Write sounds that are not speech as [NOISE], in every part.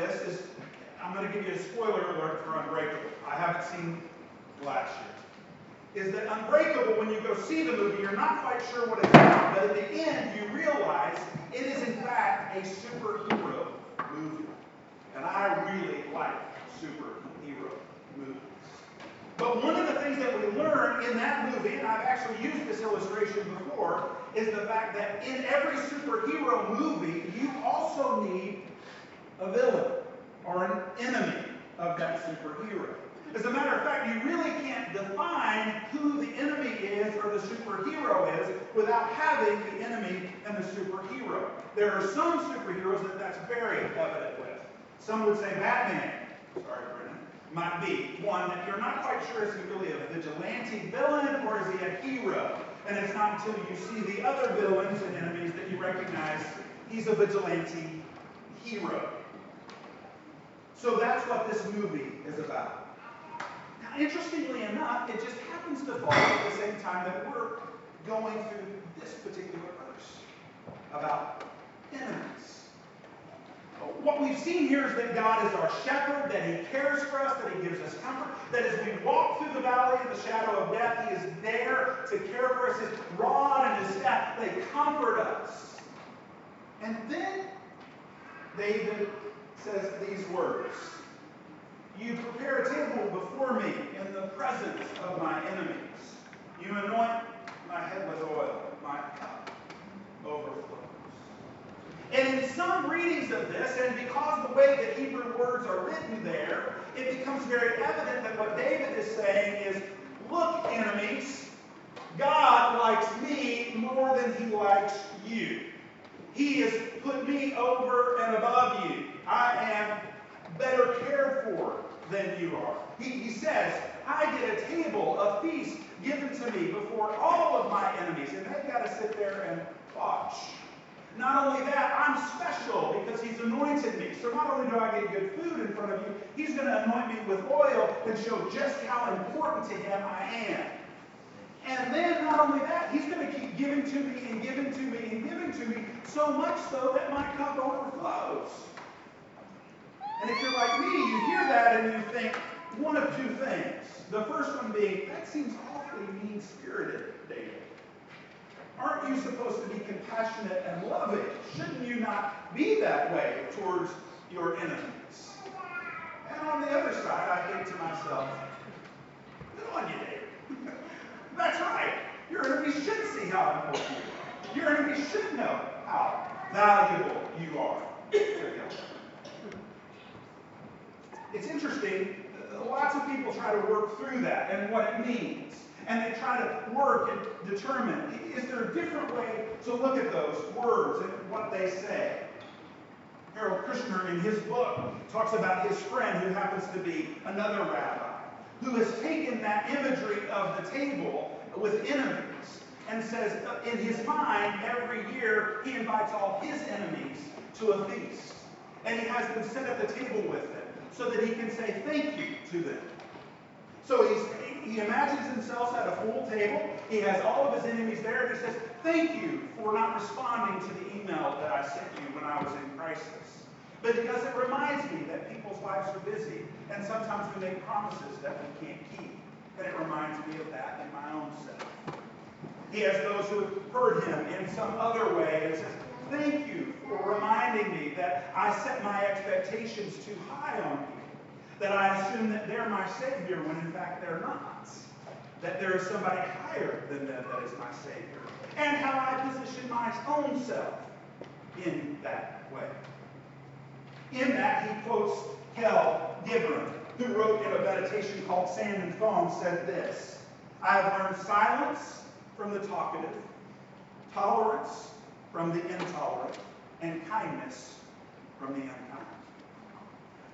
this is I'm going to give you a spoiler alert for Unbreakable. I haven't seen last year. Is that Unbreakable, when you go see the movie, you're not quite sure what it's about, but at the end, you realize it is in fact a superhero movie. And I really like superhero movies. But one of the things that we learn in that movie, and I've actually used this illustration before, is the fact that in every superhero movie, you also need a villain or an enemy of that superhero. As a matter of fact, you really can't define who the enemy is or the superhero is without having the enemy and the superhero. There are some superheroes that that's very evident with. Some would say Batman, sorry, Brennan, might be one that you're not quite sure is he really a vigilante villain or is he a hero? And it's not until you see the other villains and enemies that you recognize he's a vigilante hero. So that's what this movie is about. Now, interestingly enough, it just happens to fall at the same time that we're going through this particular verse about enemies. What we've seen here is that God is our shepherd, that he cares for us, that he gives us comfort, that as we walk through the valley of the shadow of death, he is there to care for us. His rod and his staff, they comfort us. And then David says these words You prepare a table before me in the presence of my enemies. You anoint my head with oil, my cup overflows. And in some readings of this, and because the way that Hebrew words are written there, it becomes very evident that what David is saying is, look, enemies, God likes me more than he likes you. He has put me over and above you. I am better cared for than you are. He, he says, I get a table, a feast given to me before all of my enemies, and they've got to sit there and watch. Not only that, I'm special because he's anointed me. So not only do I get good food in front of you, he's going to anoint me with oil and show just how important to him I am. And then not only that, he's going to keep giving to me and giving to me and giving to me, so much so that my cup overflows. And if you're like me, you hear that and you think one of two things. The first one being, that seems awfully mean spirited, David. Aren't you supposed to be compassionate and loving? Shouldn't you not be that way towards your enemies? And on the other side, I think to myself, good on you, David. [LAUGHS] That's right. Your enemy should see how important you are. Your enemy should know how valuable you are It's interesting. Uh, lots of people try to work through that and what it means. And they try to work and determine is there a different way to look at those words and what they say? Harold Kushner, in his book, talks about his friend who happens to be another rabbi, who has taken that imagery of the table with enemies and says, uh, in his mind, every year he invites all his enemies to a feast. And he has them sit at the table with him so that he can say thank you to them. So he imagines himself at a full table. He has all of his enemies there, and he says, Thank you for not responding to the email that I sent you when I was in crisis. But because it reminds me that people's lives are busy, and sometimes we make promises that we can't keep. And it reminds me of that in my own self. He has those who have heard him in some other way and says, Thank you for reminding me that I set my expectations too high on you. That I assume that they're my Savior when in fact they're not. That there is somebody higher than them that is my Savior. And how I position my own self in that way. In that, he quotes Kahlil Gibran, who wrote in a meditation called Sand and Foam, said this I have learned silence from the talkative, tolerance from the intolerant, and kindness from the unkind.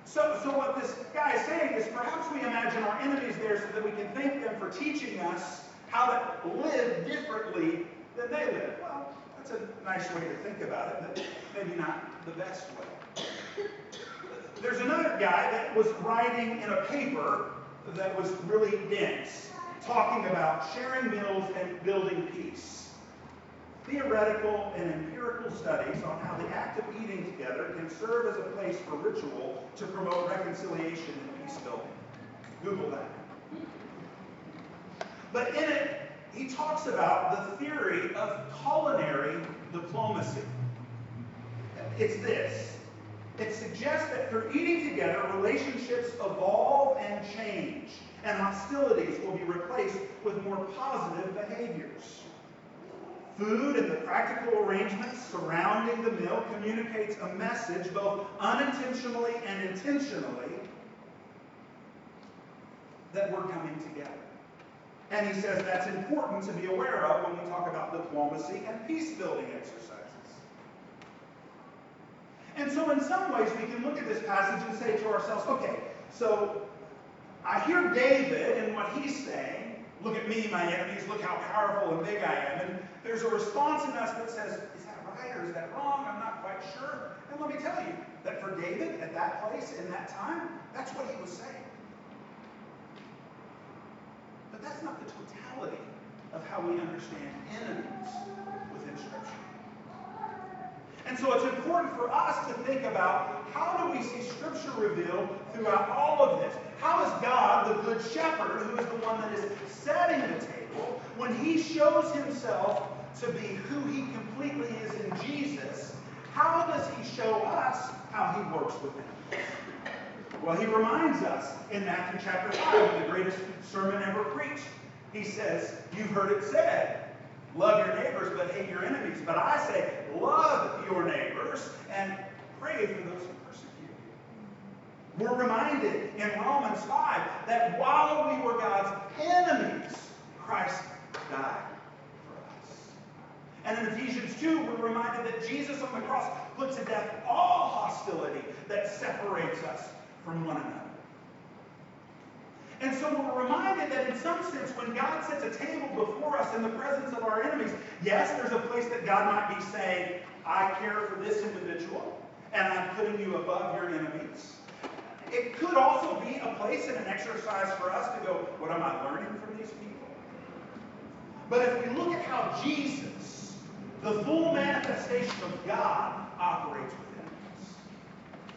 So, so what this guy is saying is perhaps we imagine our enemies there so that we can thank them for teaching us how to live differently than they live. Well, that's a nice way to think about it, but maybe not the best way. There's another guy that was writing in a paper that was really dense, talking about sharing meals and building peace. theoretical and empirical studies on how the act of eating together can serve as a place for ritual to promote reconciliation and peace building. Google that. But in it, he talks about the theory of culinary diplomacy. It's this. It suggests that through eating together, relationships evolve and change, and hostilities will be replaced with more positive behaviors. Food and the practical arrangements surrounding the meal communicates a message both unintentionally and intentionally that we're coming together. And he says that's important to be aware of when we talk about diplomacy and peace building exercises. And so, in some ways, we can look at this passage and say to ourselves, okay, so I hear David and what he's saying. Look at me, my enemies. Look how powerful and big I am. And there's a response in us that says, is that right or is that wrong? I'm not quite sure. And let me tell you that for David at that place, in that time, that's what he was saying. But that's not the totality of how we understand enemies within Scripture. And so it's important for us to think about how do we see Scripture revealed throughout all of this? How is God, the Good Shepherd, who is the one that is setting the table, when he shows himself to be who he completely is in Jesus, how does he show us how he works within us? Well, he reminds us in Matthew chapter 5, the greatest sermon ever preached. He says, You've heard it said, love your neighbors, but hate your enemies. But I say, love your neighbors and pray for those who persecute you. We're reminded in Romans 5 that while we were God's enemies, Christ died for us. And in Ephesians 2, we're reminded that Jesus on the cross put to death all hostility that separates us from one another. And so we're reminded that in some sense, when God sets a table before us in the presence of our enemies, yes, there's a place that God might be saying, I care for this individual, and I'm putting you above your enemies. It could also be a place and an exercise for us to go, what am I learning from these people? But if we look at how Jesus, the full manifestation of God, operates within us,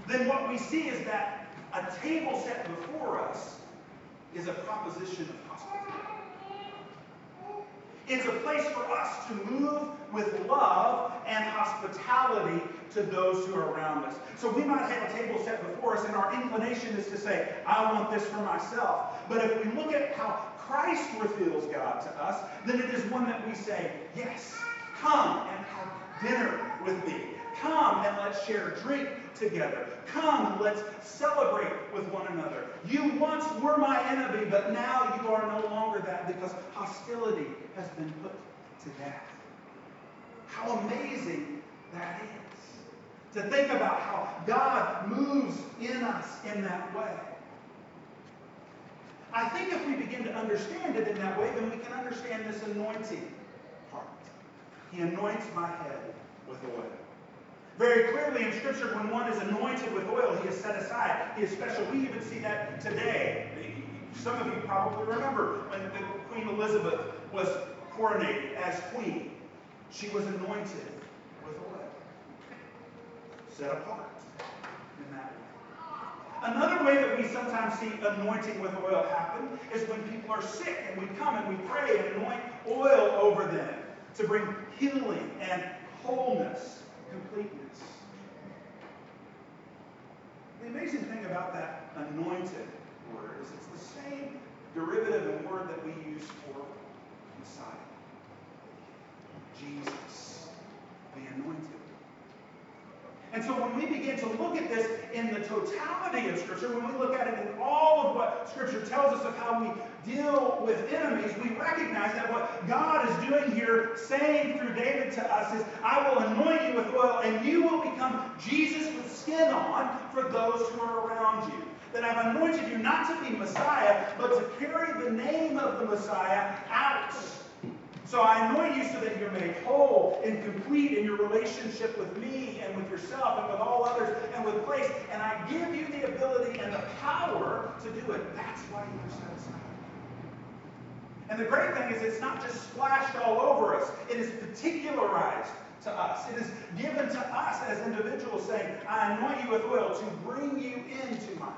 then what we see is that a table set before us is a proposition of hospitality. It's a place for us to move with love and hospitality to those who are around us. So we might have a table set before us, and our inclination is to say, I want this for myself. But if we look at how Christ reveals God to us, then it is one that we say, Yes, come and have dinner with me. Come and let's share drink together. Come, let's celebrate with one another. You once were my enemy, but now you are no longer that because hostility has been put to death. How amazing that is. To think about how God moves in us in that way. I think if we begin to understand it in that way, then we can understand this anointing part. He anoints my head with oil. Very clearly in Scripture, when one is anointed with oil, he is set aside. He is special. We even see that today. Some of you probably remember when Queen Elizabeth was coronated as queen. She was anointed with oil, set apart in that way. Another way that we sometimes see anointing with oil happen is when people are sick and we come and we pray and anoint oil over them to bring healing and wholeness, completeness. The amazing thing about that anointed word is it's the same derivative and word that we use for Messiah. Jesus, the anointed. And so when we begin to look at this in the totality of Scripture, when we look at it in all of what Scripture tells us of how we deal with enemies, we recognize that what God is doing here, saying through David to us, is, I will anoint you with oil, and you will become Jesus with skin on for those who are around you. That I've anointed you not to be Messiah, but to carry the name of the Messiah out so I anoint you so that you're made whole and complete in your relationship with me and with yourself and with all others and with place. And I give you the ability and the power to do it. That's why you're set aside. And the great thing is it's not just splashed all over us. It is particularized to us. It is given to us as individuals saying, I anoint you with oil to bring you into my house.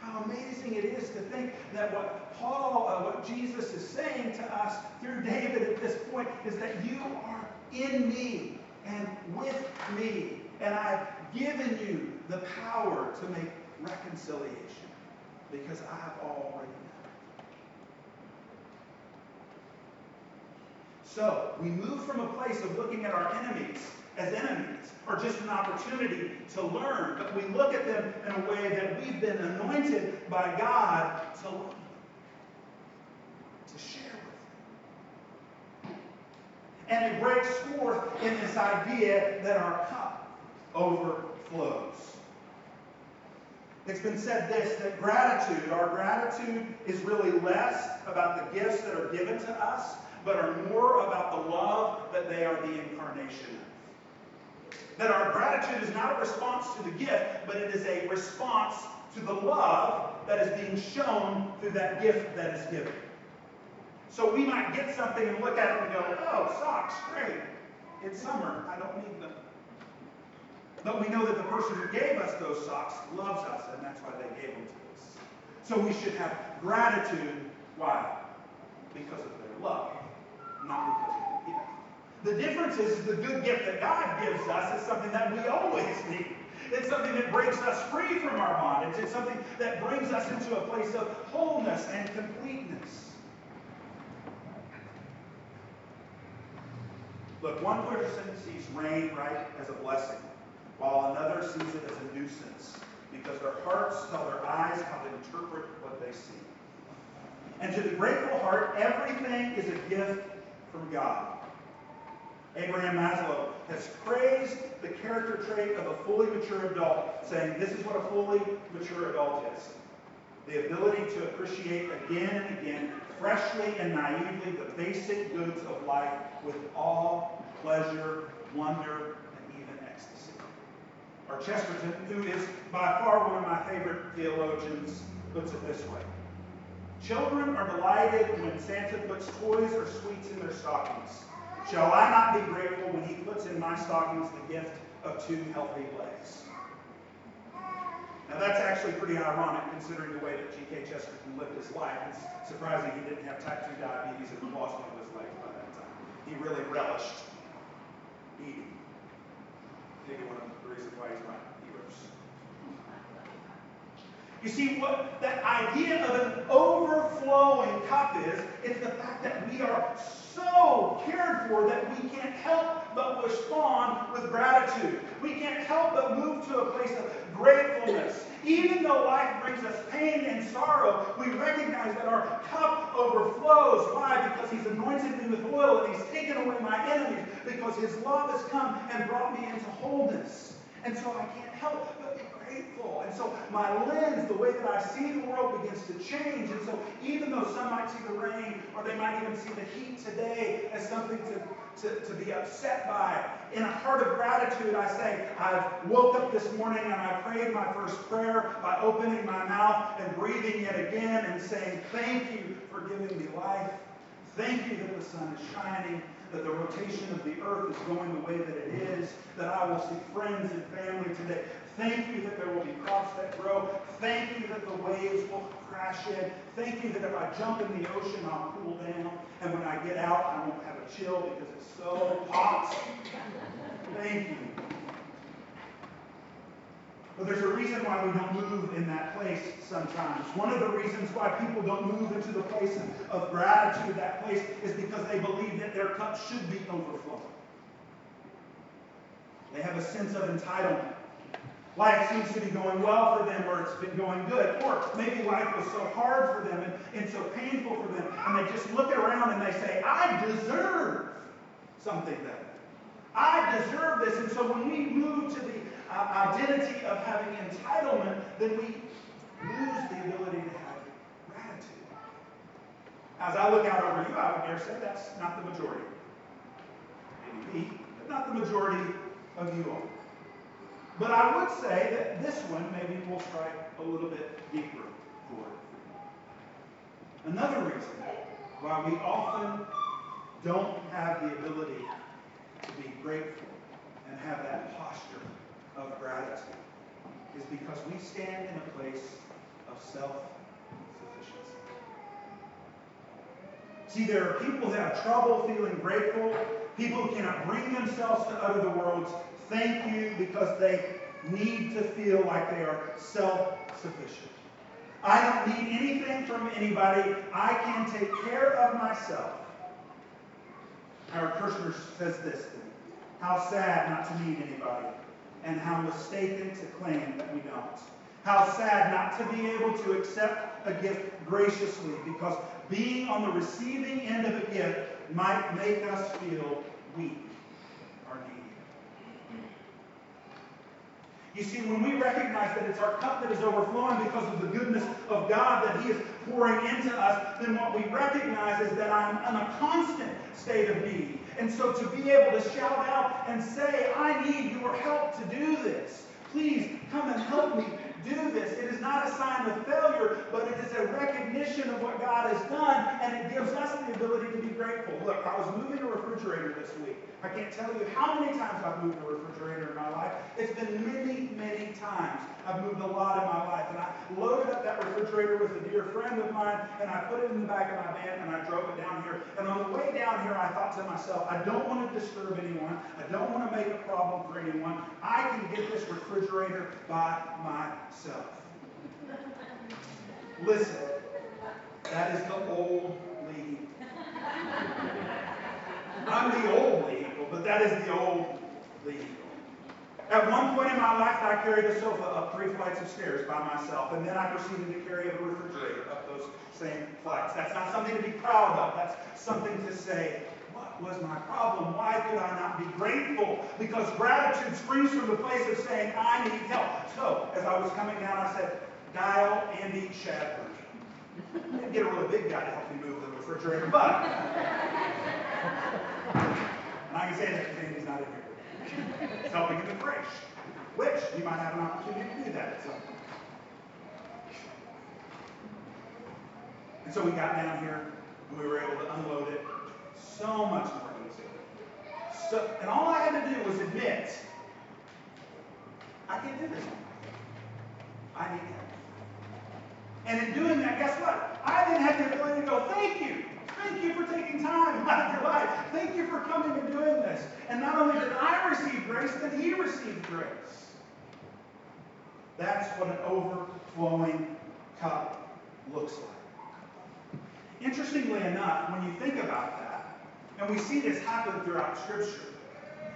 How amazing it is to think that what Paul, uh, what Jesus is saying to us through David at this point is that you are in me and with me. And I've given you the power to make reconciliation because I've already So we move from a place of looking at our enemies as enemies or just an opportunity to learn, but we look at them in a way that we've been anointed by God to love to share with them. And it breaks forth in this idea that our cup overflows. It's been said this that gratitude, our gratitude is really less about the gifts that are given to us but are more about the love that they are the incarnation of. That our gratitude is not a response to the gift, but it is a response to the love that is being shown through that gift that is given. So we might get something and look at it and go, oh, socks, great. It's summer. I don't need them. But we know that the person who gave us those socks loves us, and that's why they gave them to us. So we should have gratitude. Why? Because of their love not because of the gift. The difference is the good gift that God gives us is something that we always need. It's something that breaks us free from our bondage. It's something that brings us into a place of wholeness and completeness. Look, one person sees rain, right, as a blessing, while another sees it as a nuisance because their hearts tell their eyes how to interpret what they see. And to the grateful heart, everything is a gift from God. Abraham Maslow has praised the character trait of a fully mature adult, saying this is what a fully mature adult is. The ability to appreciate again and again, freshly and naively, the basic goods of life with awe, pleasure, wonder, and even ecstasy. Or Chesterton, who is by far one of my favorite theologians, puts it this way. Children are delighted when Santa puts toys or sweets in their stockings. Shall I not be grateful when he puts in my stockings the gift of two healthy legs? Now that's actually pretty ironic considering the way that G.K. Chesterton lived his life. It's surprising he didn't have type 2 diabetes and lost one of his legs by that time. He really relished eating. Maybe one of the reasons why he's my you see, what that idea of an overflowing cup is, it's the fact that we are so cared for that we can't help but respond with gratitude. We can't help but move to a place of gratefulness. Even though life brings us pain and sorrow, we recognize that our cup overflows. Why? Because He's anointed me with oil and He's taken away my enemies. Because His love has come and brought me into wholeness. And so I can't help but be grateful. And so my lens, the way that I see the world begins to change. And so even though some might see the rain or they might even see the heat today as something to, to, to be upset by, in a heart of gratitude, I say, I've woke up this morning and I prayed my first prayer by opening my mouth and breathing it again and saying, Thank you for giving me life. Thank you that the sun is shining that the rotation of the earth is going the way that it is, that I will see friends and family today. Thank you that there will be crops that grow. Thank you that the waves will crash in. Thank you that if I jump in the ocean, I'll cool down. And when I get out, I won't have a chill because it's so hot. Thank you. But there's a reason why we don't move in that place sometimes. One of the reasons why people don't move into the place of gratitude, that place, is because they believe that their cup should be overflowing. They have a sense of entitlement. Life seems to be going well for them, or it's been going good. Or maybe life was so hard for them and, and so painful for them, and they just look around and they say, I deserve something better. I deserve this. And so when we move to the uh, identity of having entitlement, then we lose the ability to have gratitude. As I look out over you, I would dare say that's not the majority. Maybe but not the majority of you all. But I would say that this one maybe will strike a little bit deeper for you. Another reason why we often don't have the ability to be grateful and have that posture of gratitude is because we stand in a place of self-sufficiency. See, there are people who have trouble feeling grateful, people who cannot bring themselves to utter the words thank you because they need to feel like they are self-sufficient. I don't need anything from anybody. I can take care of myself. Harold Kushner says this How sad not to need anybody, and how mistaken to claim that we don't. How sad not to be able to accept a gift graciously, because being on the receiving end of a gift might make us feel weak or needy. You see, when we recognize that it's our cup that is overflowing because of the goodness of God that He is pouring into us, then what we recognize is that I'm in a constant state of need. And so to be able to shout out and say, I need your help to do this. Please come and help me do this. It is not a sign of failure, but it is a recognition of what God has done, and it gives us the ability to be grateful. Look, I was moving a refrigerator this week. I can't tell you how many times I've moved a refrigerator in my life. It's been many, many times. I've moved a lot in my life. And I loaded up that refrigerator with a dear friend of mine, and I put it in the back of my van, and I drove it down here. And on the way down here, I thought to myself, I don't want to disturb anyone. I don't want to make a problem for anyone. I can get this refrigerator by myself. Listen, that is the old Lee. I'm the old Eagle, but that is the old Lee Eagle. At one point in my life, I carried a sofa up three flights of stairs by myself, and then I proceeded to carry a refrigerator up those same flights. That's not something to be proud of. That's something to say, what was my problem? Why could I not be grateful? Because gratitude springs from the place of saying, I need help. So, as I was coming down, I said, dial Andy didn't get a really big guy to help me move the refrigerator, but I can say that because Andy's not in here. [LAUGHS] It's helping in the fridge, which you might have an opportunity to do that at some point. And so we got down here and we were able to unload it so much more easily. So, and all I had to do was admit, I can't do this. I need help. And in doing that, guess what? I didn't have the ability to go, thank you. Thank you for time [LAUGHS] out of your life. Thank you for coming and doing this. And not only did I receive grace, then he received grace. That's what an overflowing cup looks like. Interestingly enough, when you think about that, and we see this happen throughout Scripture,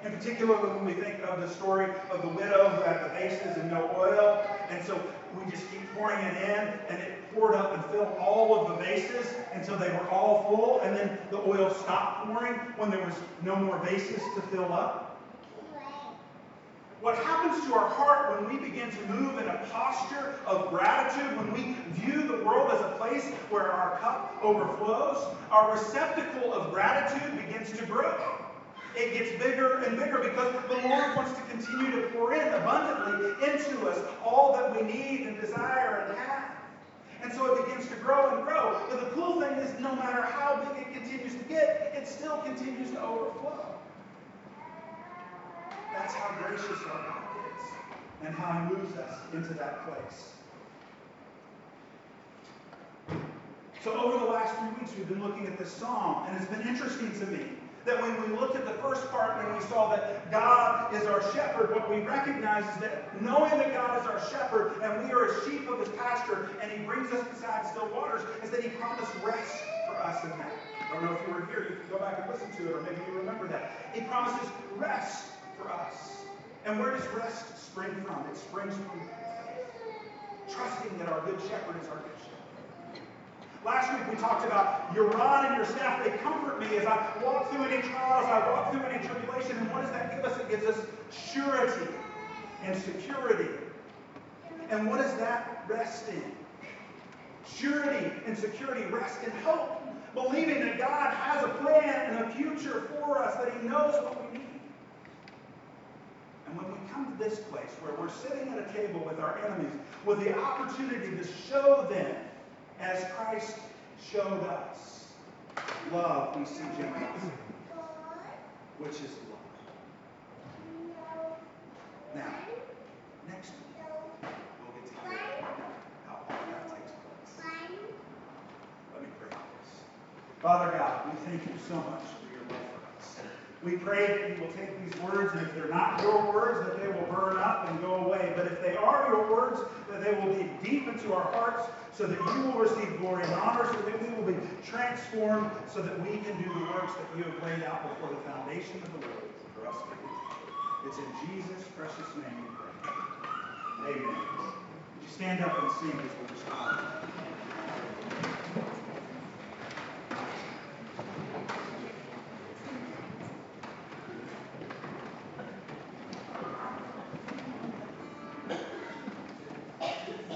in particular when we think of the story of the widow who had the vases and no oil, and so we just keep pouring it in, and it poured up and filled all of the vases until they were all full, and then the oil stopped pouring when there was no more vases to fill up. What happens to our heart when we begin to move in a posture of gratitude, when we view the world as a place where our cup overflows, our receptacle of gratitude begins to grow. It gets bigger and bigger because the Lord wants to continue to pour in abundantly into us all that we need and desire and have. And so it begins to grow and grow. But the cool thing is, no matter how big it continues to get, it still continues to overflow. That's how gracious our God is and how He moves us into that place. So, over the last few weeks, we've been looking at this psalm, and it's been interesting to me that when we looked at the first part and we saw that God is our shepherd, what we recognize is that knowing that God is our shepherd and we are a sheep of his pasture and he brings us beside still waters, is that he promised rest for us in that. I don't know if you were here, you can go back and listen to it, or maybe you remember that. He promises rest for us. And where does rest spring from? It springs from faith. Trusting that our good shepherd is our good shepherd. Last week we talked about your rod and your staff, they comfort me as I walk through any trials, I walk through any tribulation. And what does that give us? It gives us surety and security. And what does that rest in? Surety and security rest in hope, believing that God has a plan and a future for us, that He knows what we need. And when we come to this place where we're sitting at a table with our enemies, with the opportunity to show them as Christ showed us love, we see generosity, which is love. Now, next week, we'll get to hear how all that takes place. Let me pray for us. Father God, we thank you so much for your love for us. We pray that you will take these words, and if they're not your words, that they will burn up and go away. But if they are your words, that they will be deep into our hearts, so that you will receive glory and honor, so that we will be transformed, so that we can do the works that you have laid out before the foundation of the world for us to do. It's in Jesus' precious name we pray. Amen. Would you stand up and sing as we respond?